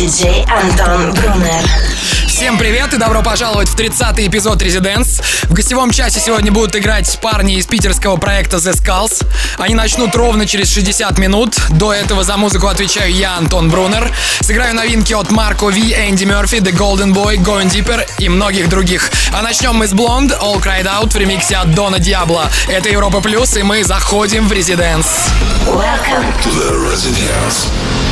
Диджей Антон Брунер. Всем привет и добро пожаловать в 30-й эпизод Residents. В гостевом часе сегодня будут играть парни из питерского проекта The Skulls. Они начнут ровно через 60 минут. До этого за музыку отвечаю я, Антон Брунер. Сыграю новинки от Марко Ви, Энди Мерфи, The Golden Boy, Going Deeper и многих других. А начнем мы с Blonde, All Cried Out в ремиксе от Дона Диабло. Это Европа Плюс, и мы заходим в Residents. Welcome. To the. Residence.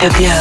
На Европе плюс.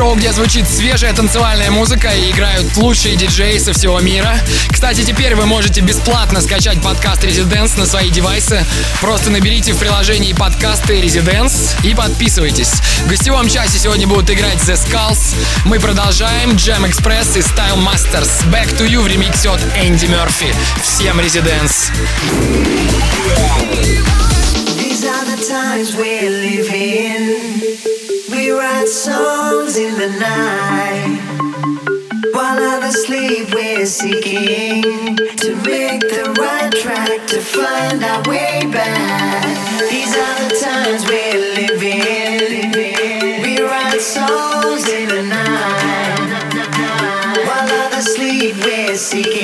Шоу, где звучит свежая танцевальная музыка и играют лучшие диджеи со всего мира. Кстати, теперь вы можете бесплатно скачать подкаст Резиденс на свои девайсы. Просто наберите в приложении подкасты Резиденс и подписывайтесь. В гостевом часе сегодня будут играть The Skulls. Мы продолжаем Jam Express и Style Masters. Back to You в ремиксе от Энди Мерфи. Всем Резиденс. These are the times we the night. While others sleep, we're seeking to make the right track to find our way back. These are the times we're living. We write songs in the night. While others sleep, we're seeking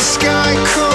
sky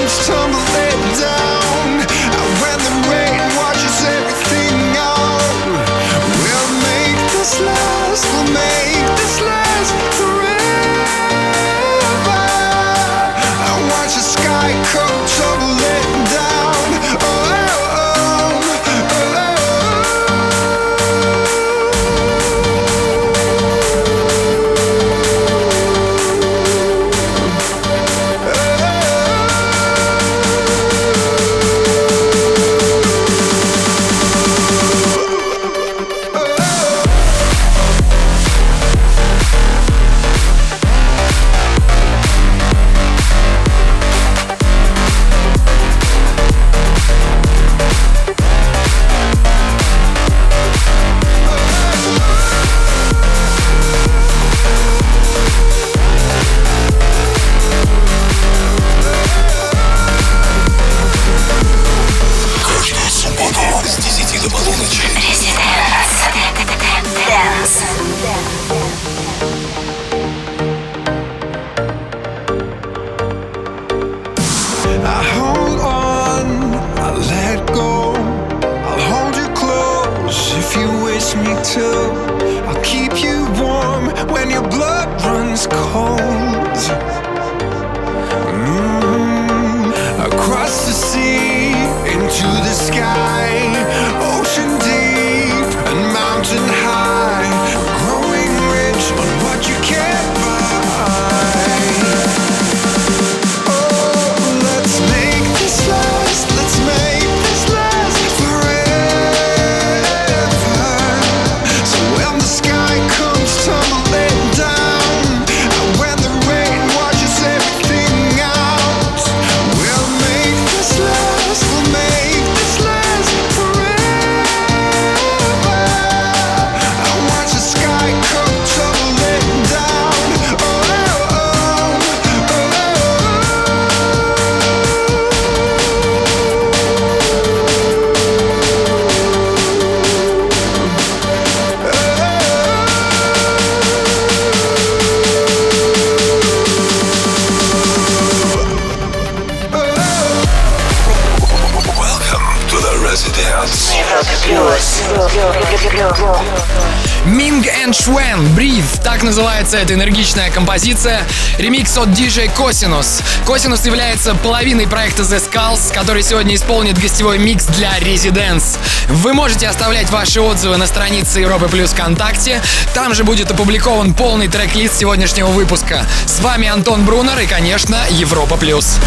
называется эта энергичная композиция. Ремикс от DJ Cosinus. Cosinus является половиной проекта The Skulls, который сегодня исполнит гостевой микс для Residents. Вы можете оставлять ваши отзывы на странице Европы Плюс ВКонтакте. Там же будет опубликован полный трек-лист сегодняшнего выпуска. С вами Антон Брунер и, конечно, Европа Плюс.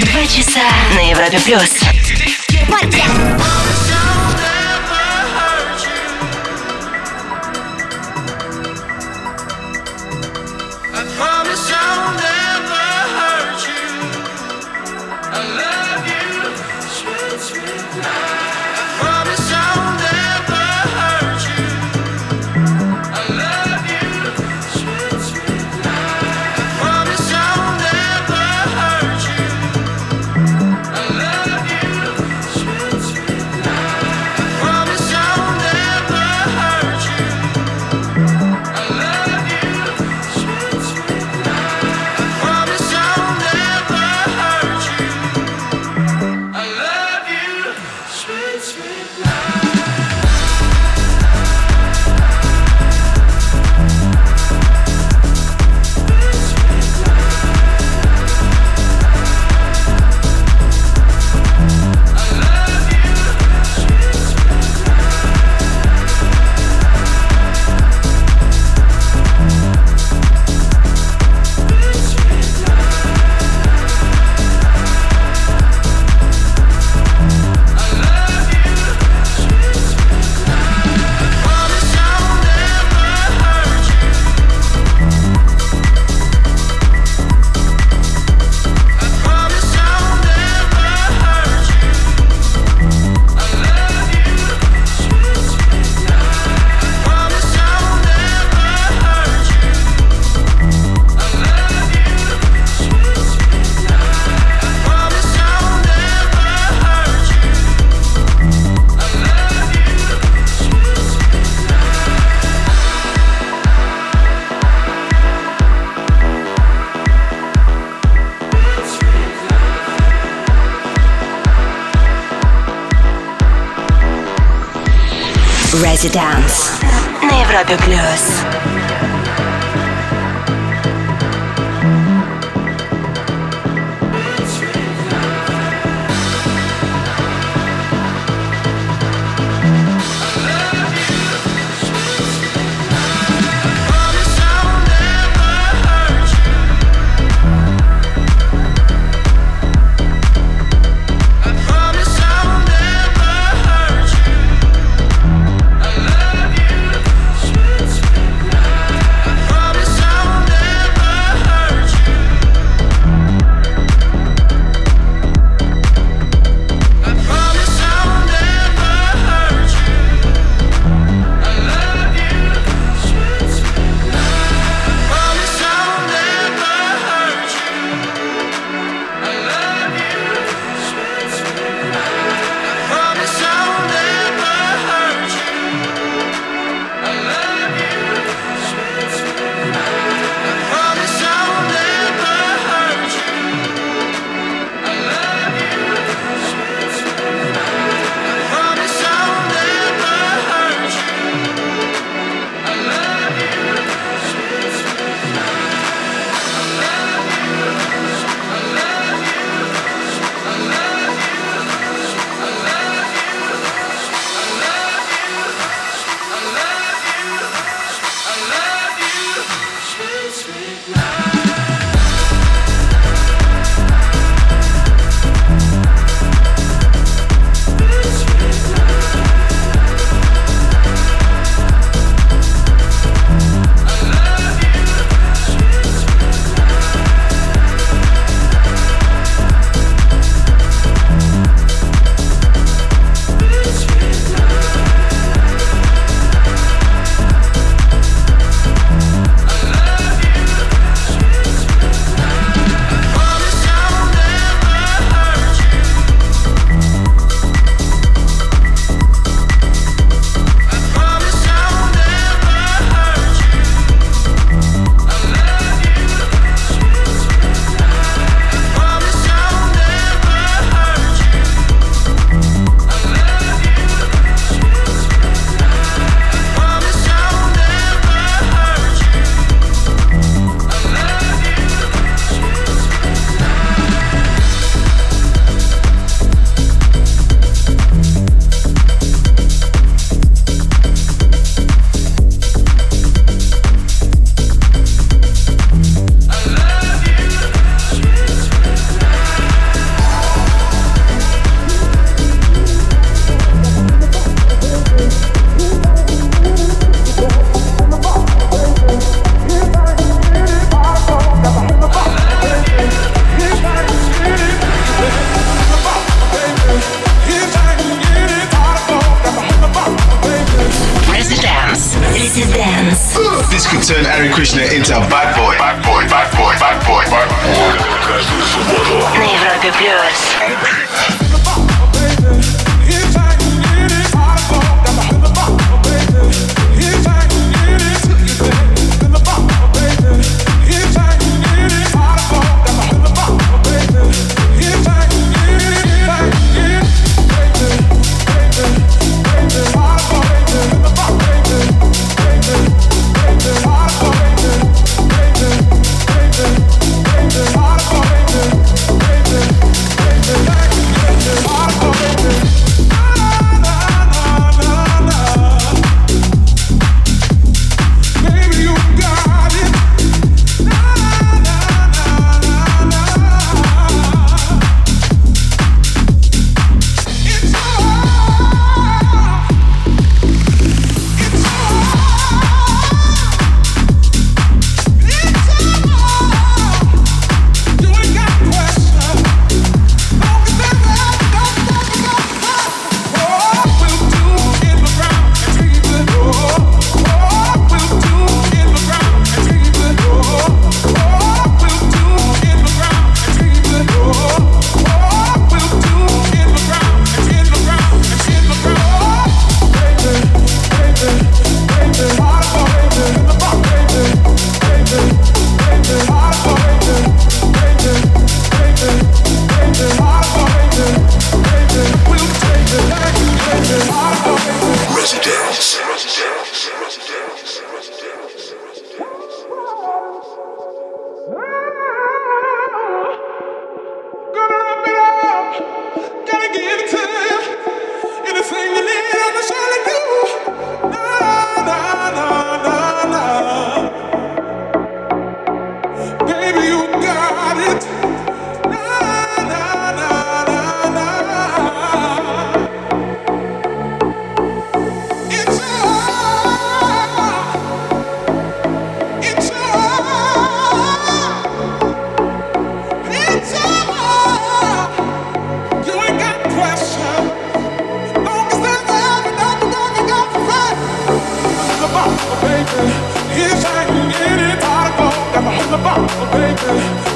Два часа на Европе Плюс. Residence на Европе плюс.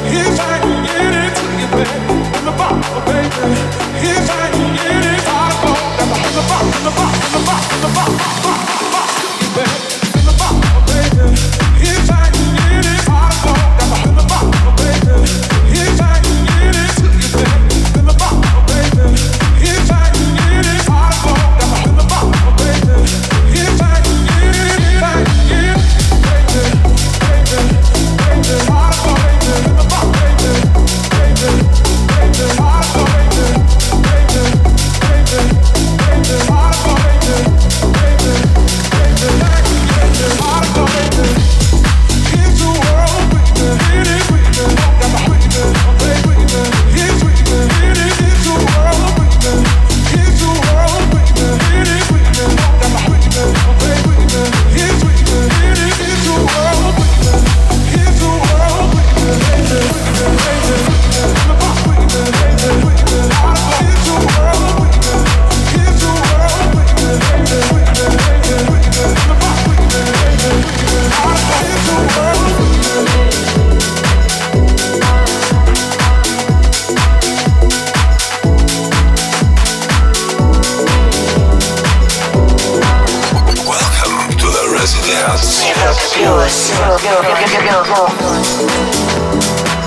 If I residence. Европа плюс. глубокий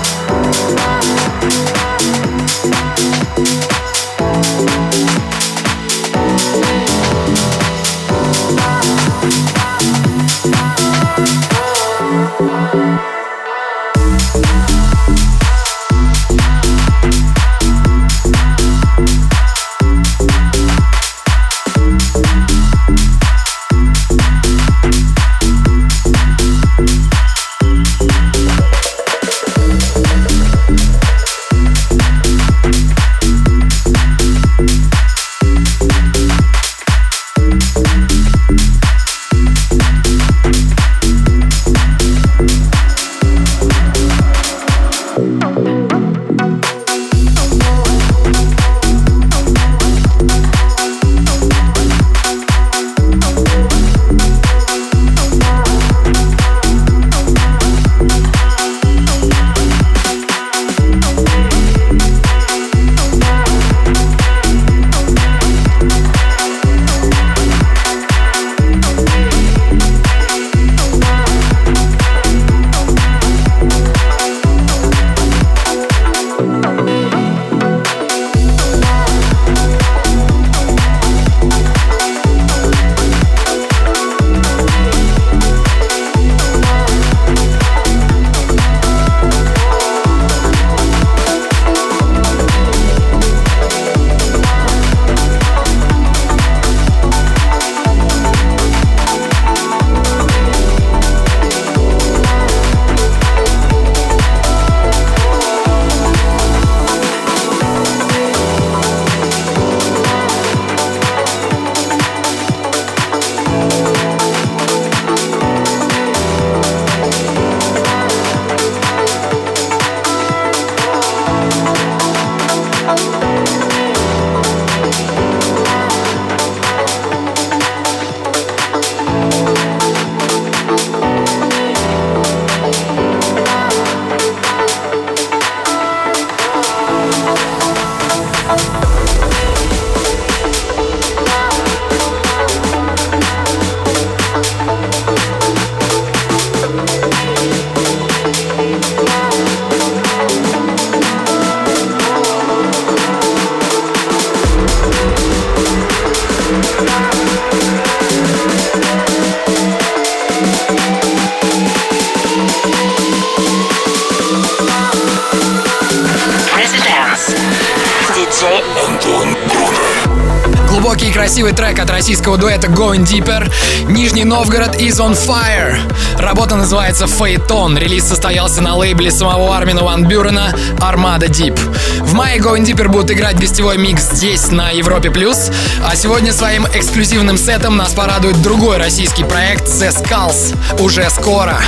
дуэта Going Deeper. Нижний Новгород is on fire. Работа называется Фейтон. Релиз состоялся на лейбле самого Армина Ван Бюрена Armada Deep. В мае Going Deeper будут играть гостевой микс здесь, на Европе+. плюс, А сегодня своим эксклюзивным сетом нас порадует другой российский проект The Skulls. Уже скоро.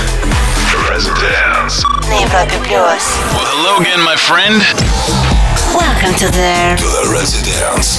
Residence. На Европе+. Плюс. Well, hello again, my friend. Welcome to the, to the Residence.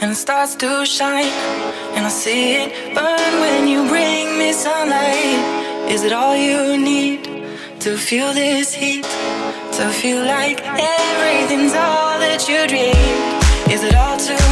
and it starts to shine and I see it burn when you bring me sunlight is it all you need to feel this heat to feel like everything's all that you dream? is it all too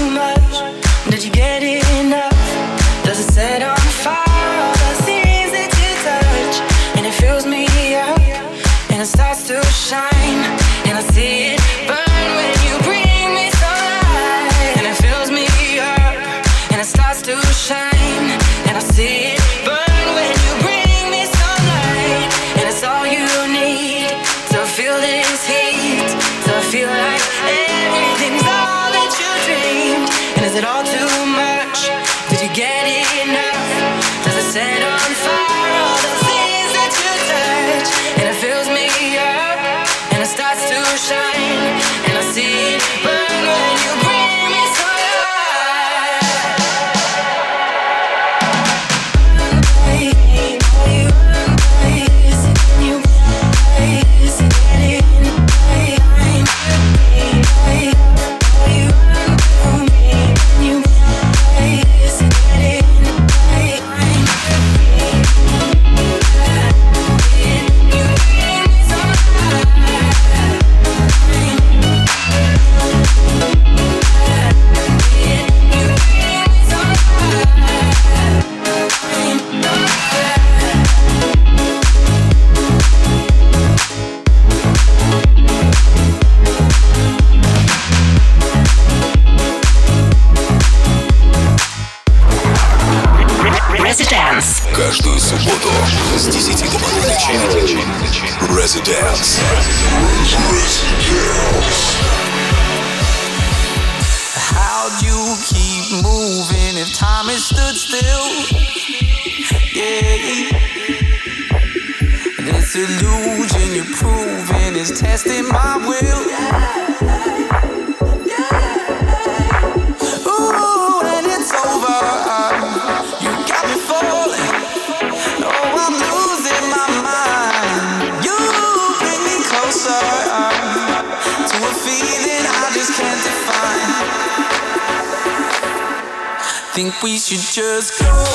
you just go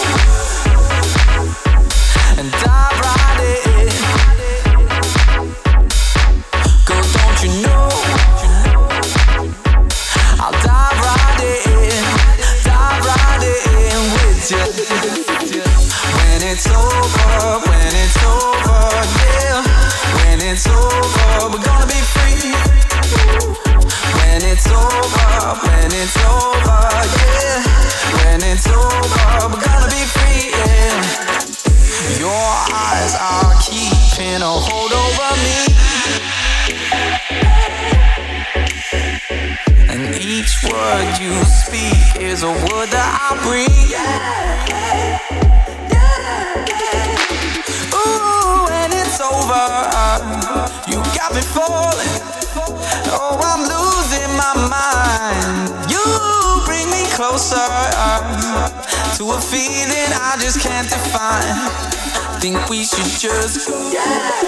eyes are keeping a hold over me. And each word you speak is a word that I breathe. Ooh, when it's over, you got me falling. Oh, I'm losing my mind. You bring me closer to a feeling I just can't define. Think we should just. Yeah.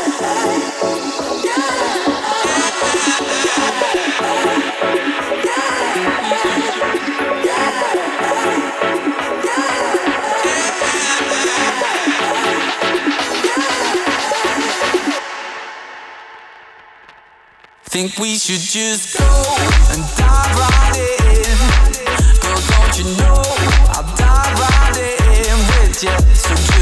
Think we should just go and dive right in. Girl, don't you know? Yeah.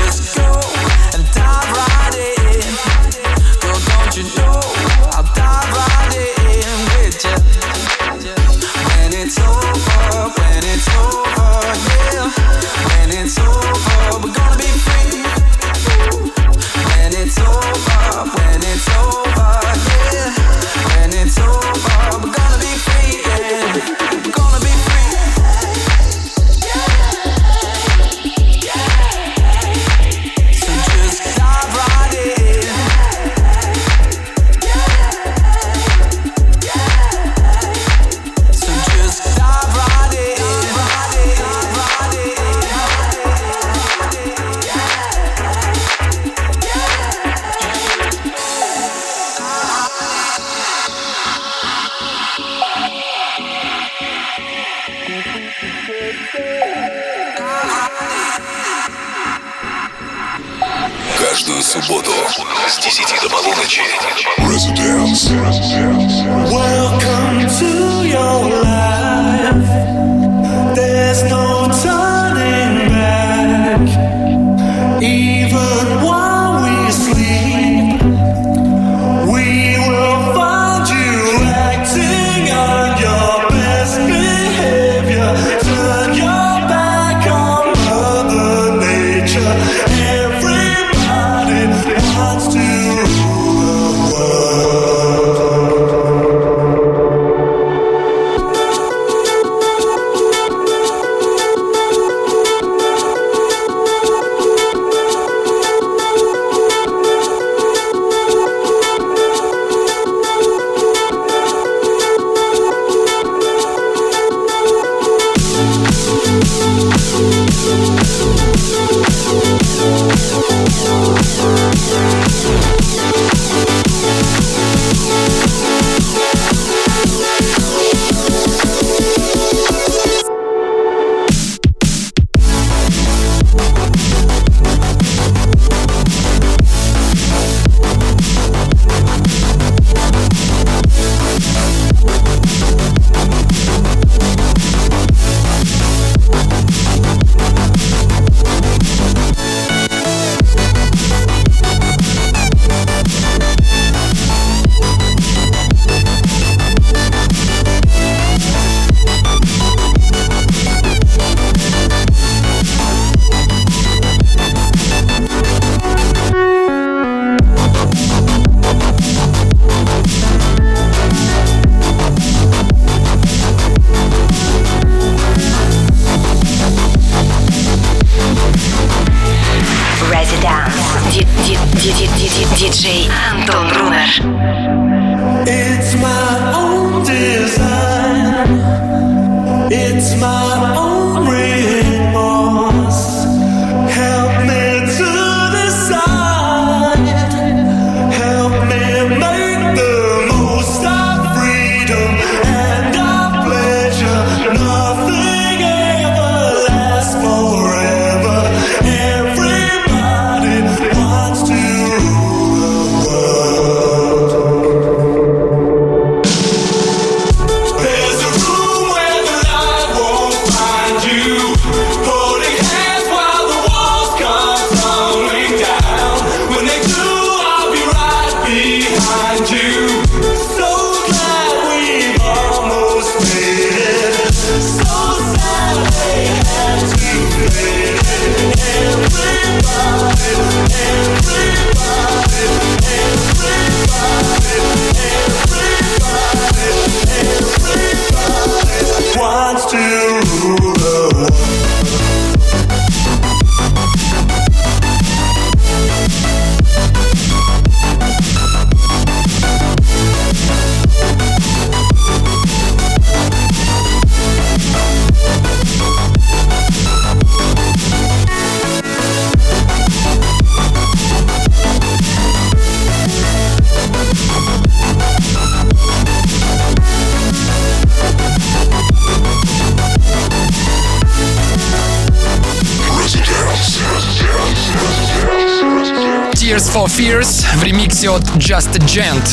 No Fears в ремиксе от Just Gent.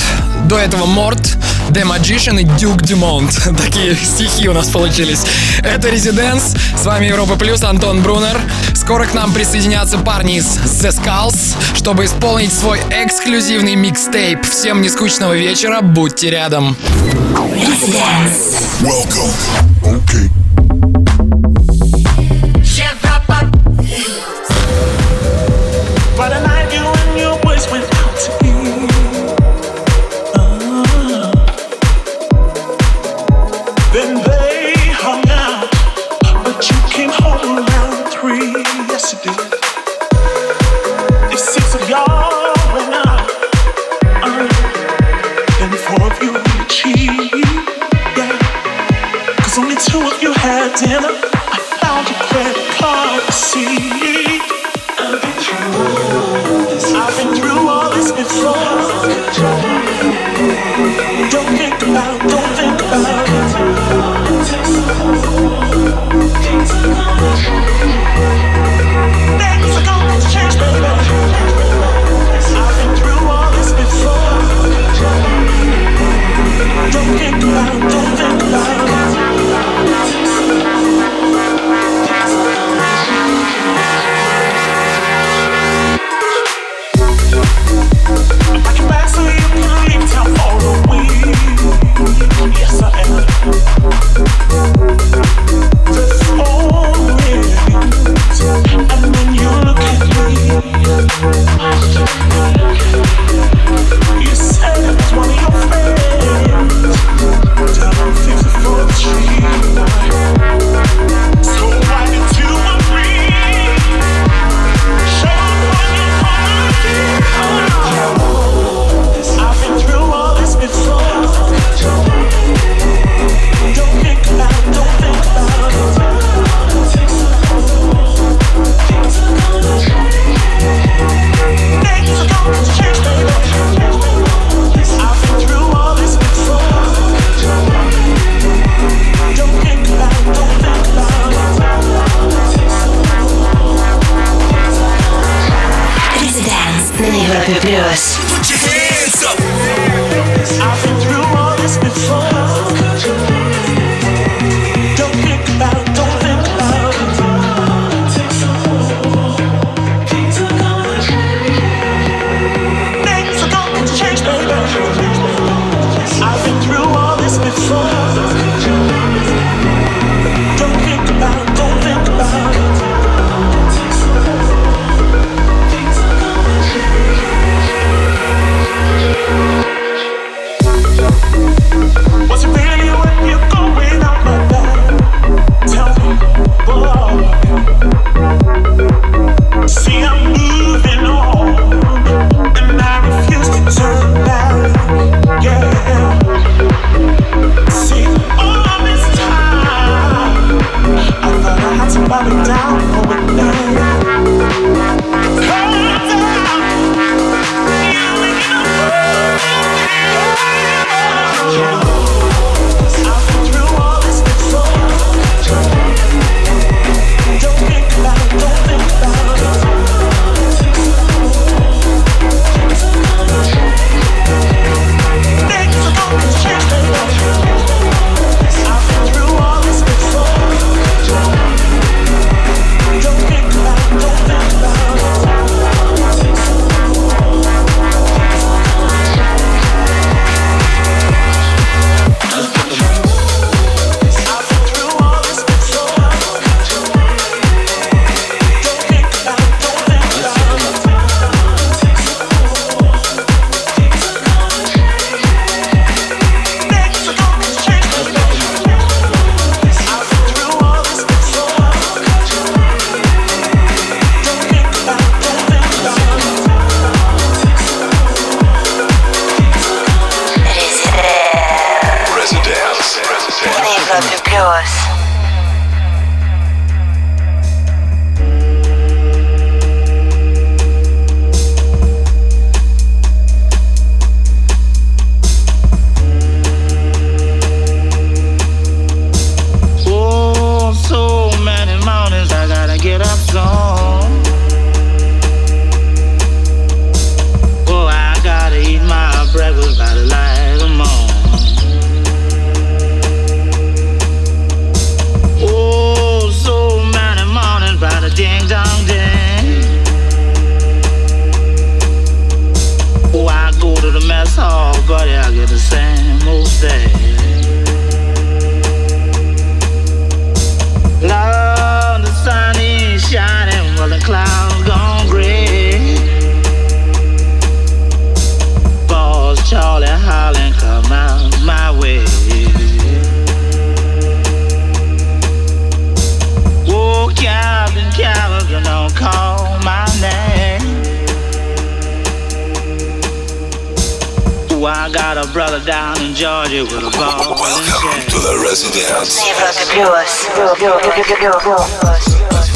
До этого Mort, The Magician и Duke Dumont. Такие стихи у нас получились. Это Резиденс, с вами Европа Плюс, Антон Брунер. Скоро к нам присоединятся парни из The Skulls, чтобы исполнить свой эксклюзивный микстейп. Всем не скучного вечера, будьте рядом. Welcome. Okay.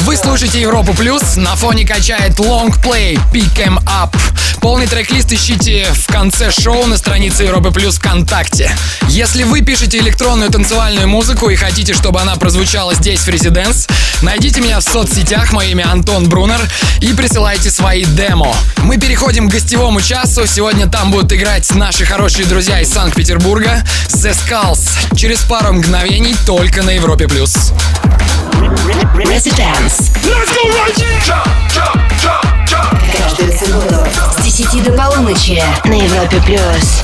Вы слушаете Европу Плюс, на фоне качает Long Play Pick 'em Up. Полный трек-лист ищите в конце шоу на странице Европы Плюс ВКонтакте. Если вы пишете электронную танцевальную музыку и хотите, чтобы она прозвучала здесь в Резиденс, найдите меня в соцсетях, мое имя Антон Брунер, и присылайте свои демо. Мы переходим к гостевому часу, сегодня там будут играть наши хорошие друзья из Санкт-Петербурга, The Skulls, через пару мгновений только на Европе Плюс. Residence. Jump, jump, jump, jump. Каждую субботу с 10 до полуночи на Европе плюс.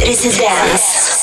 Residence.